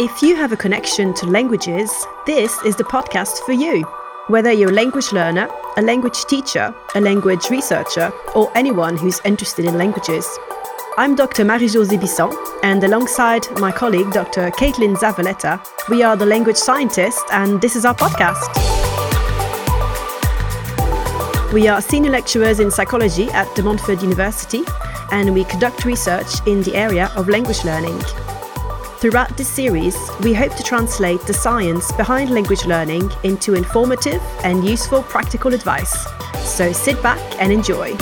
If you have a connection to languages, this is the podcast for you. Whether you're a language learner, a language teacher, a language researcher, or anyone who's interested in languages. I'm Dr. Marie-Josée Bisson, and alongside my colleague, Dr. Caitlin Zavaleta, we are the language scientists, and this is our podcast. We are senior lecturers in psychology at De Montfort University, and we conduct research in the area of language learning. Throughout this series, we hope to translate the science behind language learning into informative and useful practical advice. So sit back and enjoy.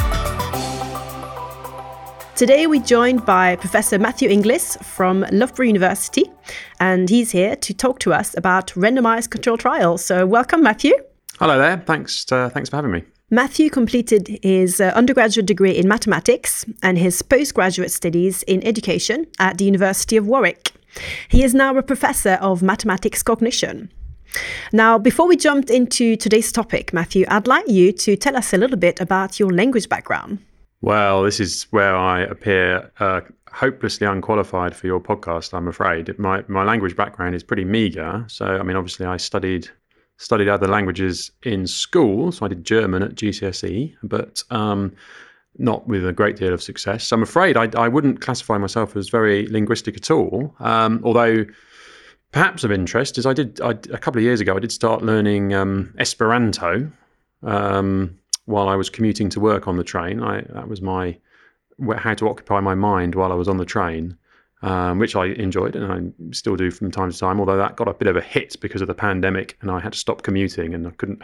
Today we're joined by Professor Matthew Inglis from Loughborough University, and he's here to talk to us about randomized control trials. So welcome, Matthew. Hello there. Thanks. Uh, thanks for having me. Matthew completed his uh, undergraduate degree in mathematics and his postgraduate studies in education at the University of Warwick. He is now a professor of mathematics cognition. Now, before we jump into today's topic, Matthew, I'd like you to tell us a little bit about your language background. Well, this is where I appear uh, hopelessly unqualified for your podcast. I'm afraid my my language background is pretty meager. So, I mean, obviously, I studied studied other languages in school. So, I did German at GCSE, but um, not with a great deal of success. I'm afraid I, I wouldn't classify myself as very linguistic at all. Um, although perhaps of interest is I did I, a couple of years ago I did start learning um, Esperanto um, while I was commuting to work on the train. I, that was my how to occupy my mind while I was on the train. Um, which I enjoyed and I still do from time to time. Although that got a bit of a hit because of the pandemic, and I had to stop commuting, and I couldn't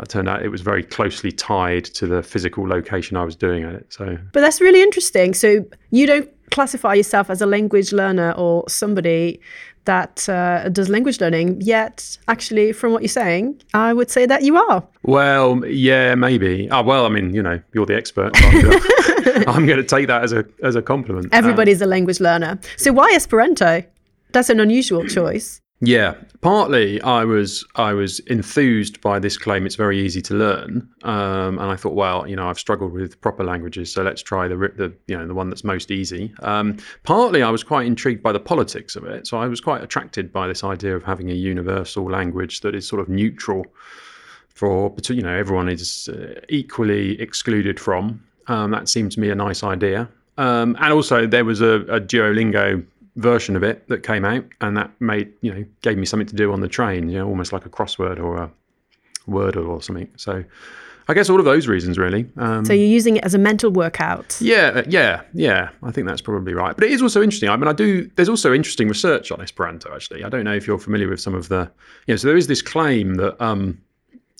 it turned out it was very closely tied to the physical location I was doing at it. So, but that's really interesting. So you don't classify yourself as a language learner or somebody that uh, does language learning. Yet, actually, from what you're saying, I would say that you are. Well, yeah, maybe. Oh, well, I mean, you know, you're the expert. I'm going to take that as a as a compliment. Everybody's um, a language learner. So why Esperanto? That's an unusual choice. Yeah, partly I was I was enthused by this claim. It's very easy to learn, um, and I thought, well, you know, I've struggled with proper languages, so let's try the the you know the one that's most easy. Um, partly I was quite intrigued by the politics of it, so I was quite attracted by this idea of having a universal language that is sort of neutral for you know everyone is uh, equally excluded from. Um, that seemed to me a nice idea. Um, and also, there was a, a Duolingo version of it that came out, and that made you know gave me something to do on the train. You know, almost like a crossword or a Wordle or something. So. I guess all of those reasons, really. Um, so you're using it as a mental workout. Yeah, uh, yeah, yeah. I think that's probably right. But it is also interesting. I mean, I do. There's also interesting research on Esperanto. Actually, I don't know if you're familiar with some of the. You know, so there is this claim that um,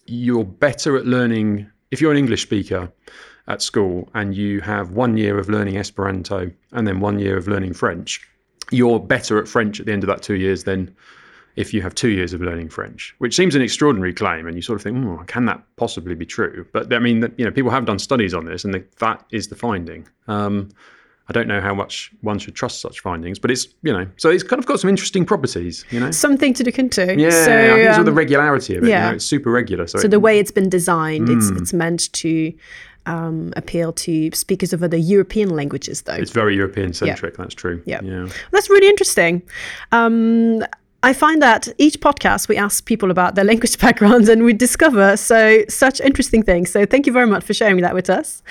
you're better at learning if you're an English speaker at school and you have one year of learning Esperanto and then one year of learning French you're better at French at the end of that two years than if you have two years of learning French, which seems an extraordinary claim, and you sort of think, oh, can that possibly be true? But I mean, you know, people have done studies on this, and the, that is the finding. Um, I don't know how much one should trust such findings, but it's you know, so it's kind of got some interesting properties, you know, something to look into. Yeah, so, I think um, the regularity of it. Yeah, you know, it's super regular. So, so it, the way it's been designed, mm. it's it's meant to um, appeal to speakers of other European languages, though. It's very European centric. Yeah. That's true. Yeah. yeah. That's really interesting. Um, I find that each podcast we ask people about their language backgrounds and we discover so such interesting things. So thank you very much for sharing that with us.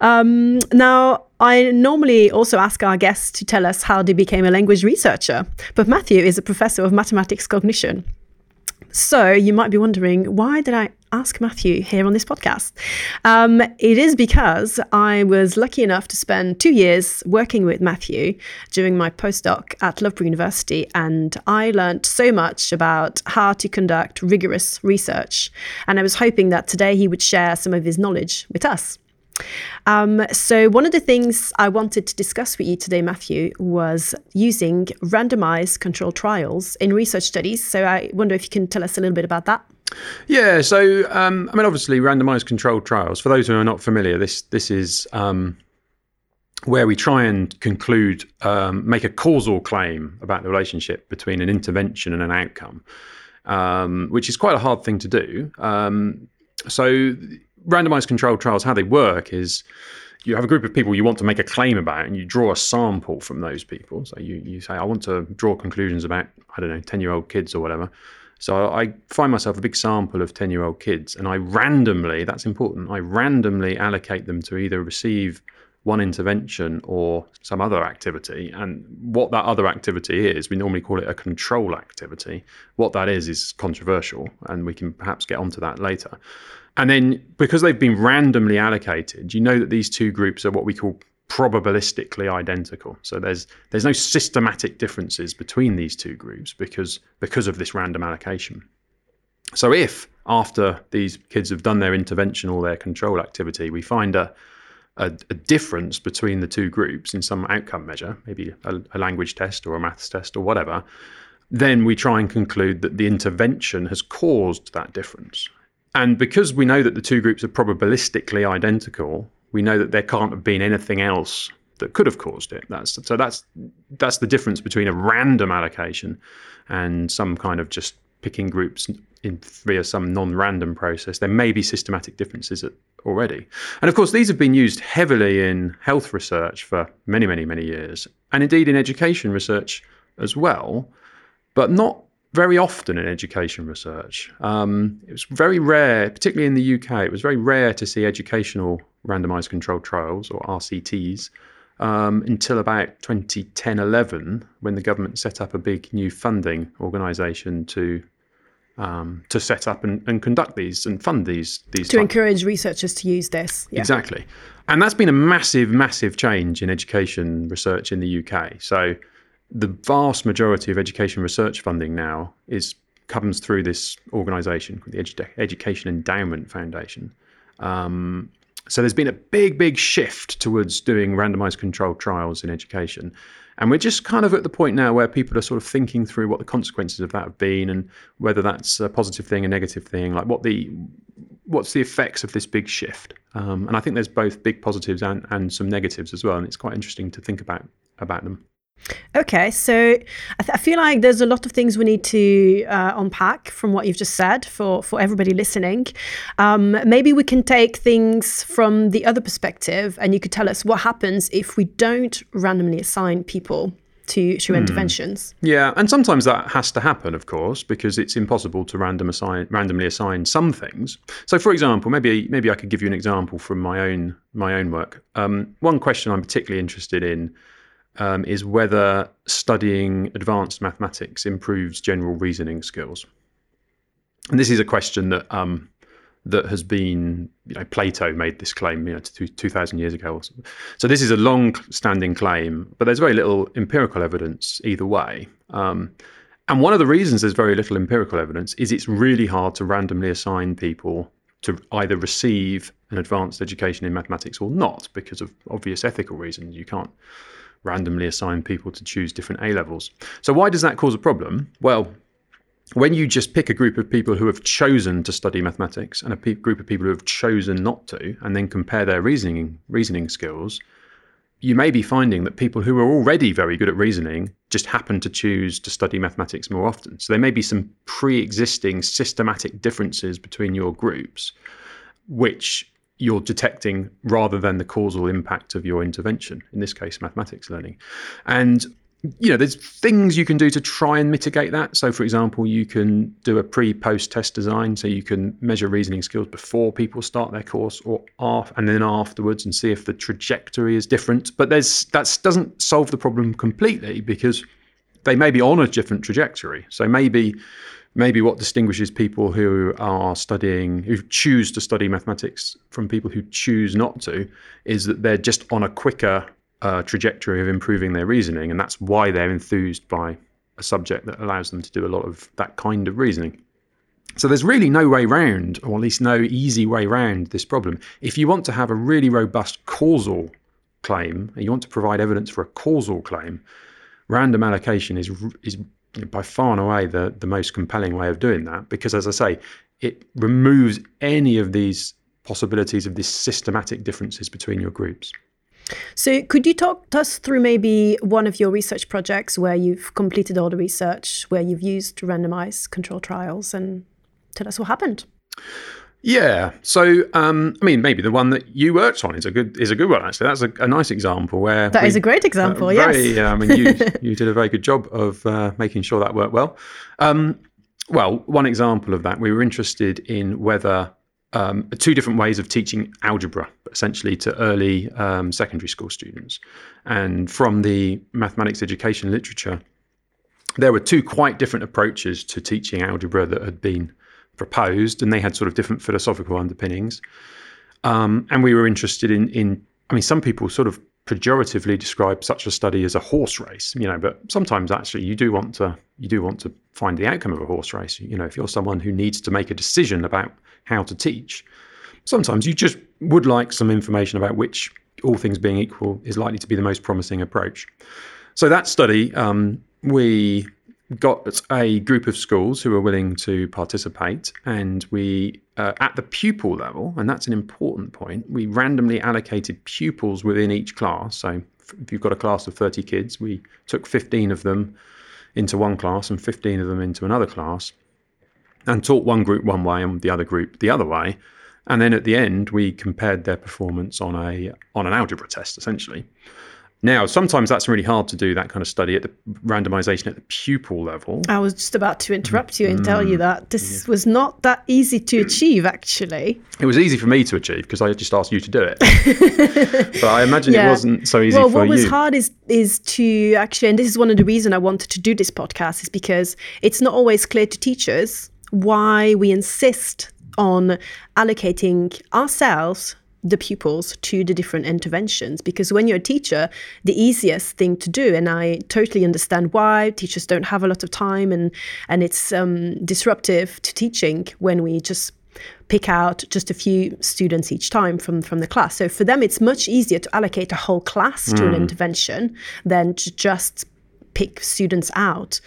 Um, now, I normally also ask our guests to tell us how they became a language researcher, but Matthew is a professor of mathematics cognition. So you might be wondering, why did I ask Matthew here on this podcast? Um, it is because I was lucky enough to spend two years working with Matthew during my postdoc at Loughborough University, and I learned so much about how to conduct rigorous research. And I was hoping that today he would share some of his knowledge with us. Um, so, one of the things I wanted to discuss with you today, Matthew, was using randomized controlled trials in research studies. So, I wonder if you can tell us a little bit about that. Yeah, so um, I mean, obviously, randomized controlled trials. For those who are not familiar, this this is um, where we try and conclude, um, make a causal claim about the relationship between an intervention and an outcome, um, which is quite a hard thing to do. Um, so randomized controlled trials, how they work is you have a group of people you want to make a claim about, and you draw a sample from those people. So you you say, I want to draw conclusions about I don't know ten year old kids or whatever. So I find myself a big sample of 10 year old kids and I randomly, that's important, I randomly allocate them to either receive one intervention or some other activity. And what that other activity is, we normally call it a control activity. What that is, is controversial, and we can perhaps get onto that later. And then because they've been randomly allocated, you know that these two groups are what we call probabilistically identical. So there's there's no systematic differences between these two groups because because of this random allocation. So if after these kids have done their intervention or their control activity, we find a a, a difference between the two groups in some outcome measure, maybe a, a language test or a maths test or whatever, then we try and conclude that the intervention has caused that difference. And because we know that the two groups are probabilistically identical, we know that there can't have been anything else that could have caused it. That's so that's that's the difference between a random allocation and some kind of just picking groups in via some non-random process. There may be systematic differences already, and of course these have been used heavily in health research for many, many, many years, and indeed in education research as well, but not very often in education research. Um, it was very rare, particularly in the UK, it was very rare to see educational randomized controlled trials or RCTs um, until about 2010 11 when the government set up a big new funding organization to. Um, to set up and, and, conduct these and fund these these to encourage researchers to use this yeah. exactly and that's been a massive massive change in education research in the UK so the vast majority of education research funding now is comes through this organisation, called the Edu- Education Endowment Foundation. Um, so there's been a big, big shift towards doing randomized controlled trials in education. And we're just kind of at the point now where people are sort of thinking through what the consequences of that have been and whether that's a positive thing, a negative thing, like what the what's the effects of this big shift. Um, and I think there's both big positives and, and some negatives as well. And it's quite interesting to think about about them. Okay, so I, th- I, feel like there's a lot of things we need to uh, unpack from what you've just said for, for everybody listening. Um, maybe we can take things from the other perspective, and you could tell us what happens if we don't randomly assign people to to mm. interventions. Yeah, and sometimes that has to happen, of course, because it's impossible to random assign, randomly assign some things. So, for example, maybe maybe I could give you an example from my own my own work. Um, one question I'm particularly interested in um, is whether studying advanced mathematics improves general reasoning skills. And this is a question that um, that has been, you know, Plato made this claim, you know, two thousand years ago. So this is a long-standing claim, but there's very little empirical evidence either way. Um, and one of the reasons there's very little empirical evidence is it's really hard to randomly assign people to either receive an advanced education in mathematics or not because of obvious ethical reasons. You can't randomly assign people to choose different A levels. So, why does that cause a problem? Well, when you just pick a group of people who have chosen to study mathematics and a pe- group of people who have chosen not to, and then compare their reasoning reasoning skills, you may be finding that people who are already very good at reasoning just happen to choose to study mathematics more often. So there may be some pre-existing systematic differences between your groups, which you're detecting rather than the causal impact of your intervention, in this case, mathematics learning. And you know, there's things you can do to try and mitigate that. So, for example, you can do a pre-post test design, so you can measure reasoning skills before people start their course, or off, and then afterwards, and see if the trajectory is different. But there's that doesn't solve the problem completely because they may be on a different trajectory. So maybe maybe what distinguishes people who are studying, who choose to study mathematics from people who choose not to, is that they're just on a quicker uh, trajectory of improving their reasoning. And that's why they're enthused by a subject that allows them to do a lot of that kind of reasoning. So there's really no way round, or at least no easy way round this problem. If you want to have a really robust causal claim, and you want to provide evidence for a causal claim, random allocation is is by far and away the, the most compelling way of doing that because as i say it removes any of these possibilities of these systematic differences between your groups. So could you talk us through maybe one of your research projects where you've completed all the research where you've used randomized control trials and tell us what happened Yeah. So, um, I mean, maybe the one that you worked on is a good is a good one. Actually, that's a, a nice example where that we, is a great example. Uh, very, yes. I mean, you you did a very good job of uh, making sure that worked well. Um, well, one example of that, we were interested in whether um, two different ways of teaching algebra, essentially to early um, secondary school students, and from the mathematics education literature, there were two quite different approaches to teaching algebra that had been proposed, and they had sort of different philosophical underpinnings. Um, and we were interested in, in, I mean, some people sort of pejoratively describe such a study as a horse race, you know, but sometimes actually you do want to you do want to find the outcome of a horse race. You know, if you're someone who needs to make a decision about how to teach, sometimes you just would like some information about which, all things being equal, is likely to be the most promising approach. So that study, um, we got a group of schools who were willing to participate, and we, uh, at the pupil level, and that's an important point, we randomly allocated pupils within each class. So if you've got a class of 30 kids, we took 15 of them into one class and 15 of them into another class, and taught one group one way and the other group the other way. And then at the end, we compared their performance on a on an algebra test, essentially. Now, sometimes that's really hard to do that kind of study at the randomization at the pupil level. I was just about to interrupt you and mm. tell you mm. that this yeah. was not that easy to achieve, actually. It was easy for me to achieve because I just asked you to do it. but I imagine yeah. it wasn't so easy well, for you. What was hard is is to actually, and this is one of the reasons I wanted to do this podcast, is because it's not always clear to teachers why we insist on allocating ourselves the pupils to the different interventions because when you're a teacher the easiest thing to do and i totally understand why teachers don't have a lot of time and and it's um, disruptive to teaching when we just pick out just a few students each time from from the class so for them it's much easier to allocate a whole class to mm. an intervention than to just pick students out.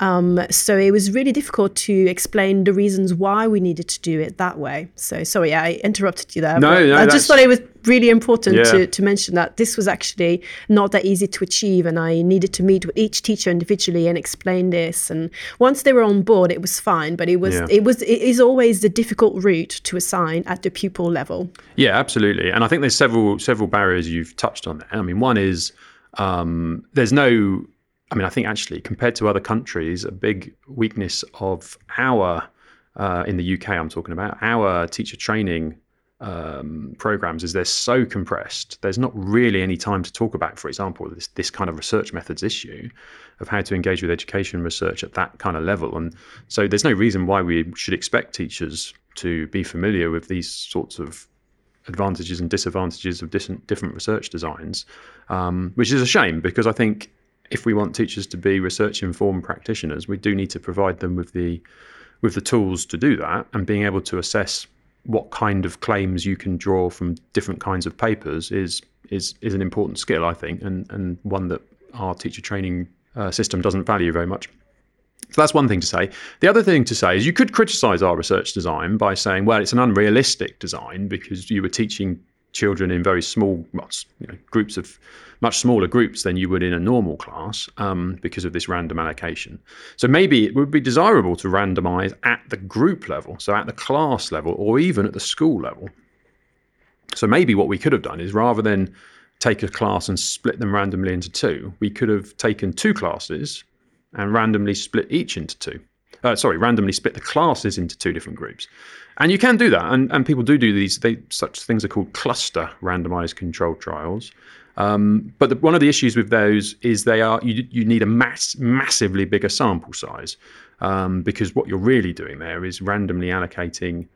Um, so it was really difficult to explain the reasons why we needed to do it that way. So sorry, I interrupted you there. No, no I just thought it was really important yeah. to, to mention that this was actually not that easy to achieve, and I needed to meet with each teacher individually and explain this. And once they were on board, it was fine. But it was yeah. it was it is always the difficult route to assign at the pupil level. Yeah, absolutely. And I think there's several several barriers you've touched on there. I mean, one is um, there's no I mean, I think actually, compared to other countries, a big weakness of our, uh, in the UK, I'm talking about, our teacher training um, programs is they're so compressed. There's not really any time to talk about, for example, this, this kind of research methods issue of how to engage with education research at that kind of level. And so there's no reason why we should expect teachers to be familiar with these sorts of advantages and disadvantages of different, research designs, um, which is a shame because I think if we want teachers to be research informed practitioners, we do need to provide them with the with the tools to do that and being able to assess what kind of claims you can draw from different kinds of papers is is is an important skill, I think, and and one that our teacher training uh, system doesn't value very much. So that's one thing to say. The other thing to say is you could criticize our research design by saying, well, it's an unrealistic design because you were teaching children in very small you know, groups of much smaller groups than you would in a normal class um, because of this random allocation. So maybe it would be desirable to randomize at the group level, so at the class level, or even at the school level. So maybe what we could have done is rather than take a class and split them randomly into two, we could have taken two classes and randomly split each into two. Uh, sorry, randomly split the classes into two different groups. And you can do that, and, and people do do these. They, such things are called cluster randomized controlled trials. Um, but the, one of the issues with those is they are you, you need a mass, massively bigger sample size um, because what you're really doing there is randomly allocating,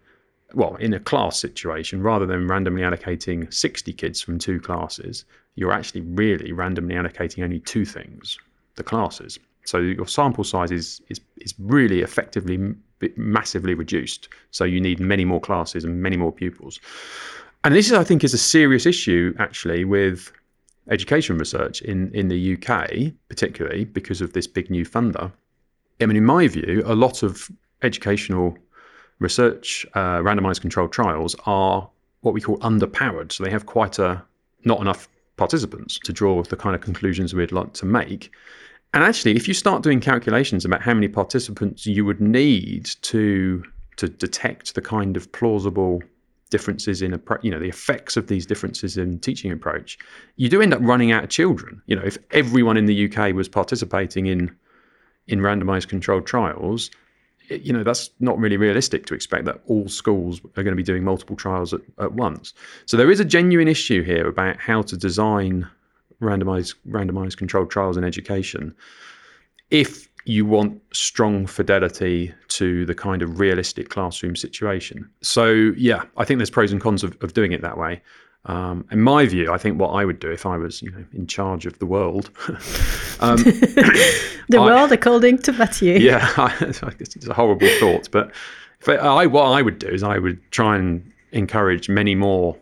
well, in a class situation, rather than randomly allocating 60 kids from two classes, you're actually really randomly allocating only two things, the classes. So your sample size is is, is really effectively massively reduced. So you need many more classes and many more pupils. And this, is, I think, is a serious issue actually with education research in, in the UK, particularly because of this big new funder. I mean, in my view, a lot of educational research uh, randomized controlled trials are what we call underpowered. So they have quite a not enough participants to draw the kind of conclusions we'd like to make. And actually, if you start doing calculations about how many participants you would need to to detect the kind of plausible differences in you know the effects of these differences in teaching approach you do end up running out of children. You know if everyone in the UK was participating in in randomized controlled trials you know that's not really realistic to expect that all schools are going to be doing multiple trials at, at once. So there is a genuine issue here about how to design randomized randomized controlled trials in education if you want strong fidelity to the kind of realistic classroom situation. So, yeah, I think there's pros and cons of, of doing it that way. Um, in my view, I think what I would do if I was, you know, in charge of the world, um, the I, world according to Matthew. Yeah, I, it's a horrible thought, but I, what I would do is I would try and encourage many more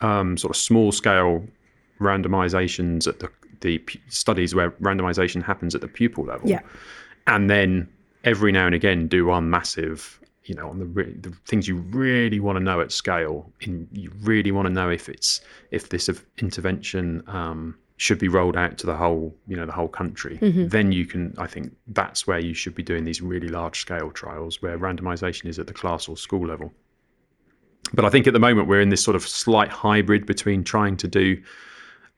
um, sort of small scale randomizations at the the studies where randomization happens at the pupil level. Yeah. And then every now and again do one massive, you know, on the, re- the things you really want to know at scale. In, you really want to know if it's if this intervention um, should be rolled out to the whole, you know, the whole country. Mm-hmm. Then you can, I think, that's where you should be doing these really large scale trials where randomization is at the class or school level. But I think at the moment we're in this sort of slight hybrid between trying to do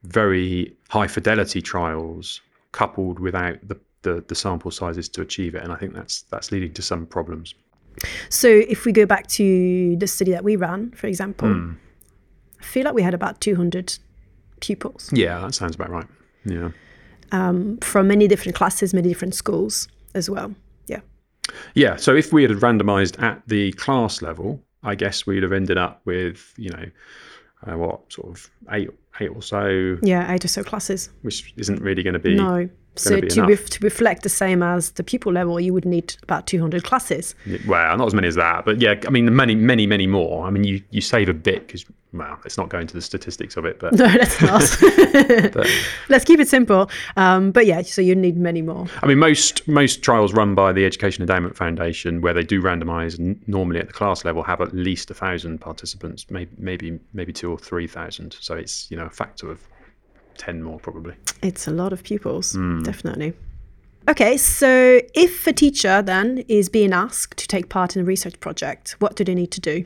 very high fidelity trials coupled without the, the, the sample sizes to achieve it. And I think that's that's leading to some problems. So if we go back to the study that we ran, for example, mm. I feel like we had about 200 pupils. Yeah, that sounds about right. Yeah. Um, from many different classes, many different schools as well. Yeah. Yeah. So if we had randomized at the class level, I guess we'd have ended up with, you know, uh, what sort of eight eight or so. Yeah, eight or so classes. Which isn't really going to be. No. So to, ref- to reflect the same as the pupil level, you would need about 200 classes. Well, not as many as that, but yeah, I mean, many, many, many more. I mean, you, you save a bit because well, let's not go into the statistics of it, but no, let's not. but, let's keep it simple. Um, but yeah, so you need many more. I mean, most most trials run by the Education Endowment Foundation, where they do randomise n- normally at the class level, have at least a thousand participants, maybe maybe maybe two or three thousand. So it's you know a factor of ten more probably. It's a lot of pupils, mm. definitely. Okay, so if a teacher then is being asked to take part in a research project, what do they need to do?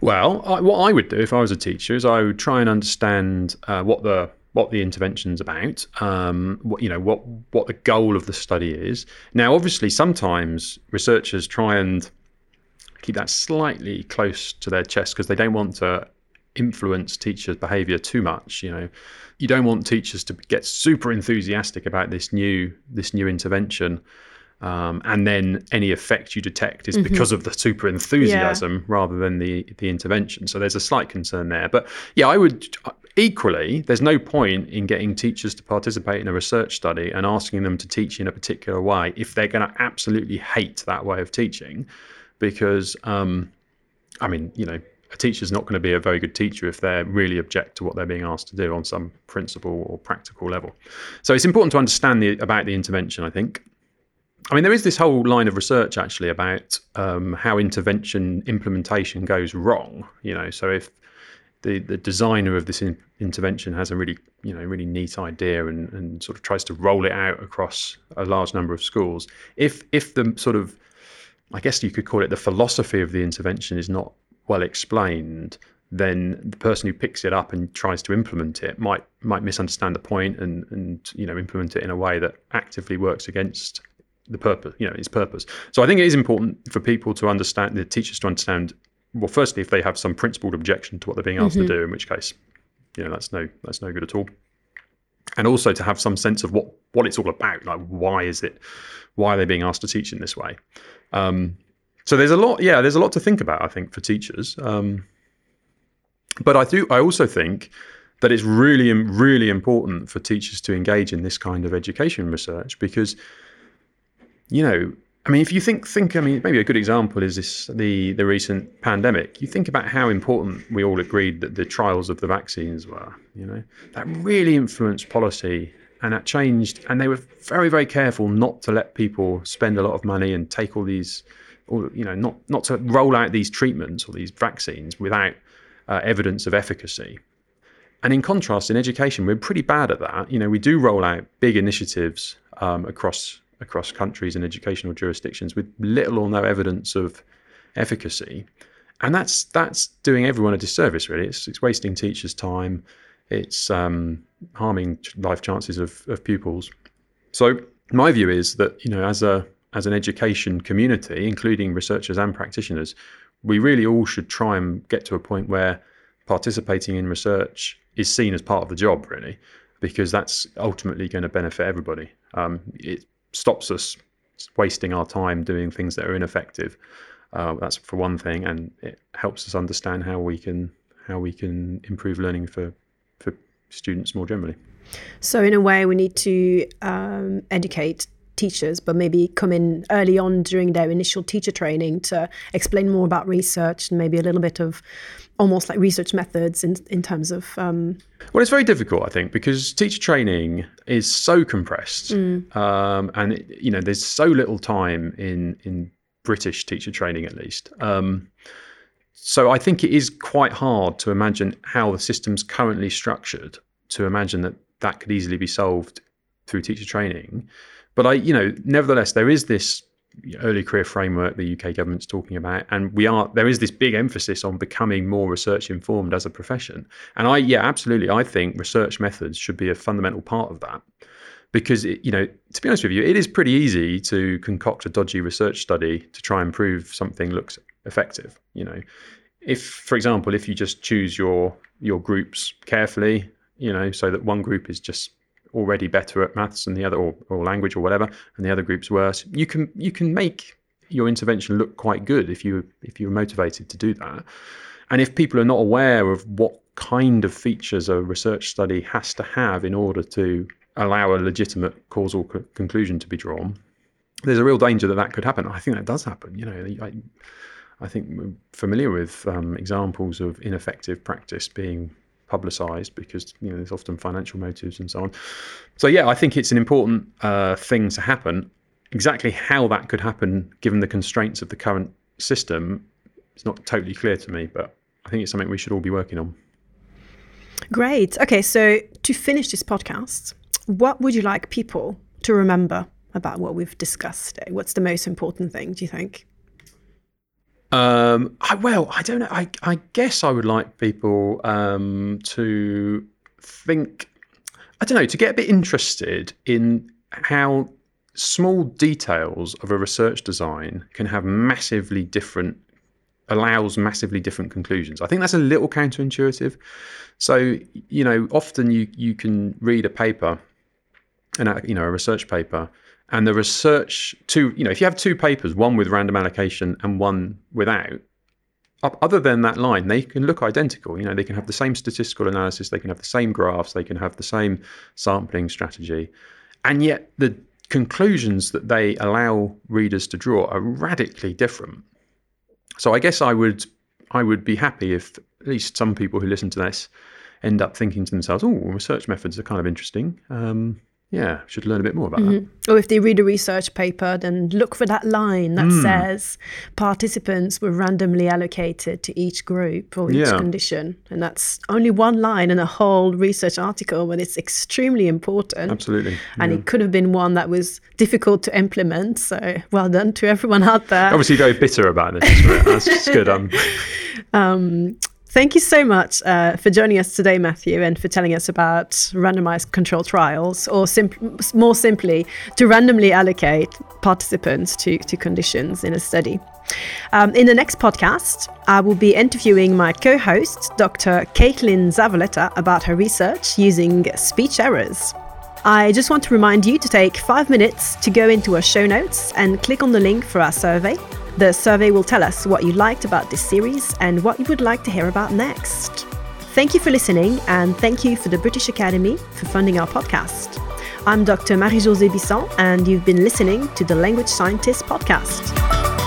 Well, I, what I would do if I was a teacher is I would try and understand uh, what the what the intervention's about, um, what you know, what what the goal of the study is. Now, obviously, sometimes researchers try and keep that slightly close to their chest because they don't want to influence teachers' behaviour too much. You know, you don't want teachers to get super enthusiastic about this new this new intervention um, and then any effect you detect is mm-hmm. because of the super enthusiasm yeah. rather than the the intervention. So there's a slight concern there. But yeah, I would equally. There's no point in getting teachers to participate in a research study and asking them to teach in a particular way if they're going to absolutely hate that way of teaching, because um, I mean, you know, a teacher's not going to be a very good teacher if they really object to what they're being asked to do on some principle or practical level. So it's important to understand the, about the intervention, I think. I mean, there is this whole line of research actually about um, how intervention implementation goes wrong. You know, so if the, the designer of this in, intervention has a really you know really neat idea and, and sort of tries to roll it out across a large number of schools, if if the sort of I guess you could call it the philosophy of the intervention is not well explained, then the person who picks it up and tries to implement it might might misunderstand the point and and you know implement it in a way that actively works against the purpose, you know, its purpose. So I think it is important for people to understand, the teachers to understand. Well, firstly, if they have some principled objection to what they're being asked mm-hmm. to do, in which case, you know, that's no that's no good at all. And also to have some sense of what what it's all about. Like, why is it? Why are they being asked to teach in this way? Um, so there's a lot. Yeah, there's a lot to think about. I think for teachers. Um, but I do. I also think that it's really, really important for teachers to engage in this kind of education research because you know, I mean, if you think think, I mean, maybe a good example is this the the recent pandemic. You think about how important we all agreed that the trials of the vaccines were. You know, that really influenced policy, and that changed. And they were very very careful not to let people spend a lot of money and take all these, or you know, not not to roll out these treatments or these vaccines without uh, evidence of efficacy. And in contrast, in education, we're pretty bad at that. You know, we do roll out big initiatives um, across across countries and educational jurisdictions with little or no evidence of efficacy. And that's that's doing everyone a disservice, really. It's, it's wasting teachers' time. It's um, harming life chances of, of pupils. So my view is that you know, as a as an education community, including researchers and practitioners, we really all should try and get to a point where participating in research is seen as part of the job, really, because that's ultimately going to benefit everybody. Um, it stops us wasting our time doing things that are ineffective. Uh, that's for one thing, and it helps us understand how we can how we can improve learning for for students more generally. So, in a way, we need to um, educate teachers, but maybe come in early on during their initial teacher training to explain more about research and maybe a little bit of almost like research methods in, in terms of. Um... Well, it's very difficult, I think, because teacher training is so compressed, mm. um, and it, you know, there's so little time in in British teacher training, at least. Um, so I think it is quite hard to imagine how the system's currently structured to imagine that that could easily be solved through teacher training. But I, you know, nevertheless, there is this early career framework the UK government's talking about, and we are there is this big emphasis on becoming more research informed as a profession. And I, yeah, absolutely, I think research methods should be a fundamental part of that. Because it, you know, to be honest with you, it is pretty easy to concoct a dodgy research study to try and prove something looks effective. You know, if, for example, if you just choose your your groups carefully, you know, so that one group is just already better at maths and the other or, or language or whatever and the other group's worse you can you can make your intervention look quite good if you if you're motivated to do that. And if people are not aware of what kind of features a research study has to have in order to allow a legitimate causal co- conclusion to be drawn there's a real danger that that could happen. I think that does happen you know. I, I think we're familiar with um, examples of ineffective practice being publicized because you know there's often financial motives and so on. So yeah, I think it's an important uh, thing to happen. Exactly how that could happen, given the constraints of the current system, it's not totally clear to me. But I think it's something we should all be working on. Great. Okay, so to finish this podcast, what would you like people to remember about what we've discussed today? What's the most important thing? Do you think? Um, I, well, I don't know. I, I guess I would like people um, to think, I don't know, to get a bit interested in how small details of a research design can have massively different allows massively different conclusions. I think that's a little counterintuitive. So, you know, often you you can read a paper and you know a research paper and the research two you know if you have two papers one with random allocation and one without other than that line they can look identical. You know they can have the same statistical analysis they can have the same graphs they can have the same sampling strategy. And yet the conclusions that they allow readers to draw are radically different. So i guess i would i would be happy if at least some people who listen to this end up thinking to themselves oh research methods are kind of interesting. Um, yeah, should learn a bit more about mm-hmm. that. Or if they read a research paper, then look for that line that mm. says participants were randomly allocated to each group or each yeah. condition. And that's only one line in a whole research article, but it's extremely important. Absolutely. And it could have been one that was difficult to implement. So well done to everyone out there. Obviously, very bitter about this. That's good. Um, um, Thank you so much uh, for joining us today, Matthew, and for telling us about randomized control trials, or more simply, to randomly allocate participants to, to conditions in a study. Um, in the next podcast, I will be interviewing my co host, Dr. Caitlin Zavaleta, about her research using speech errors. I just want to remind you to take five minutes to go into our show notes and click on the link for our survey the survey will tell us what you liked about this series and what you would like to hear about next. Thank you for listening, and thank you for the British Academy for funding our podcast. I'm Dr. Marie-Josée Bisson, and you've been listening to the Language Scientist Podcast.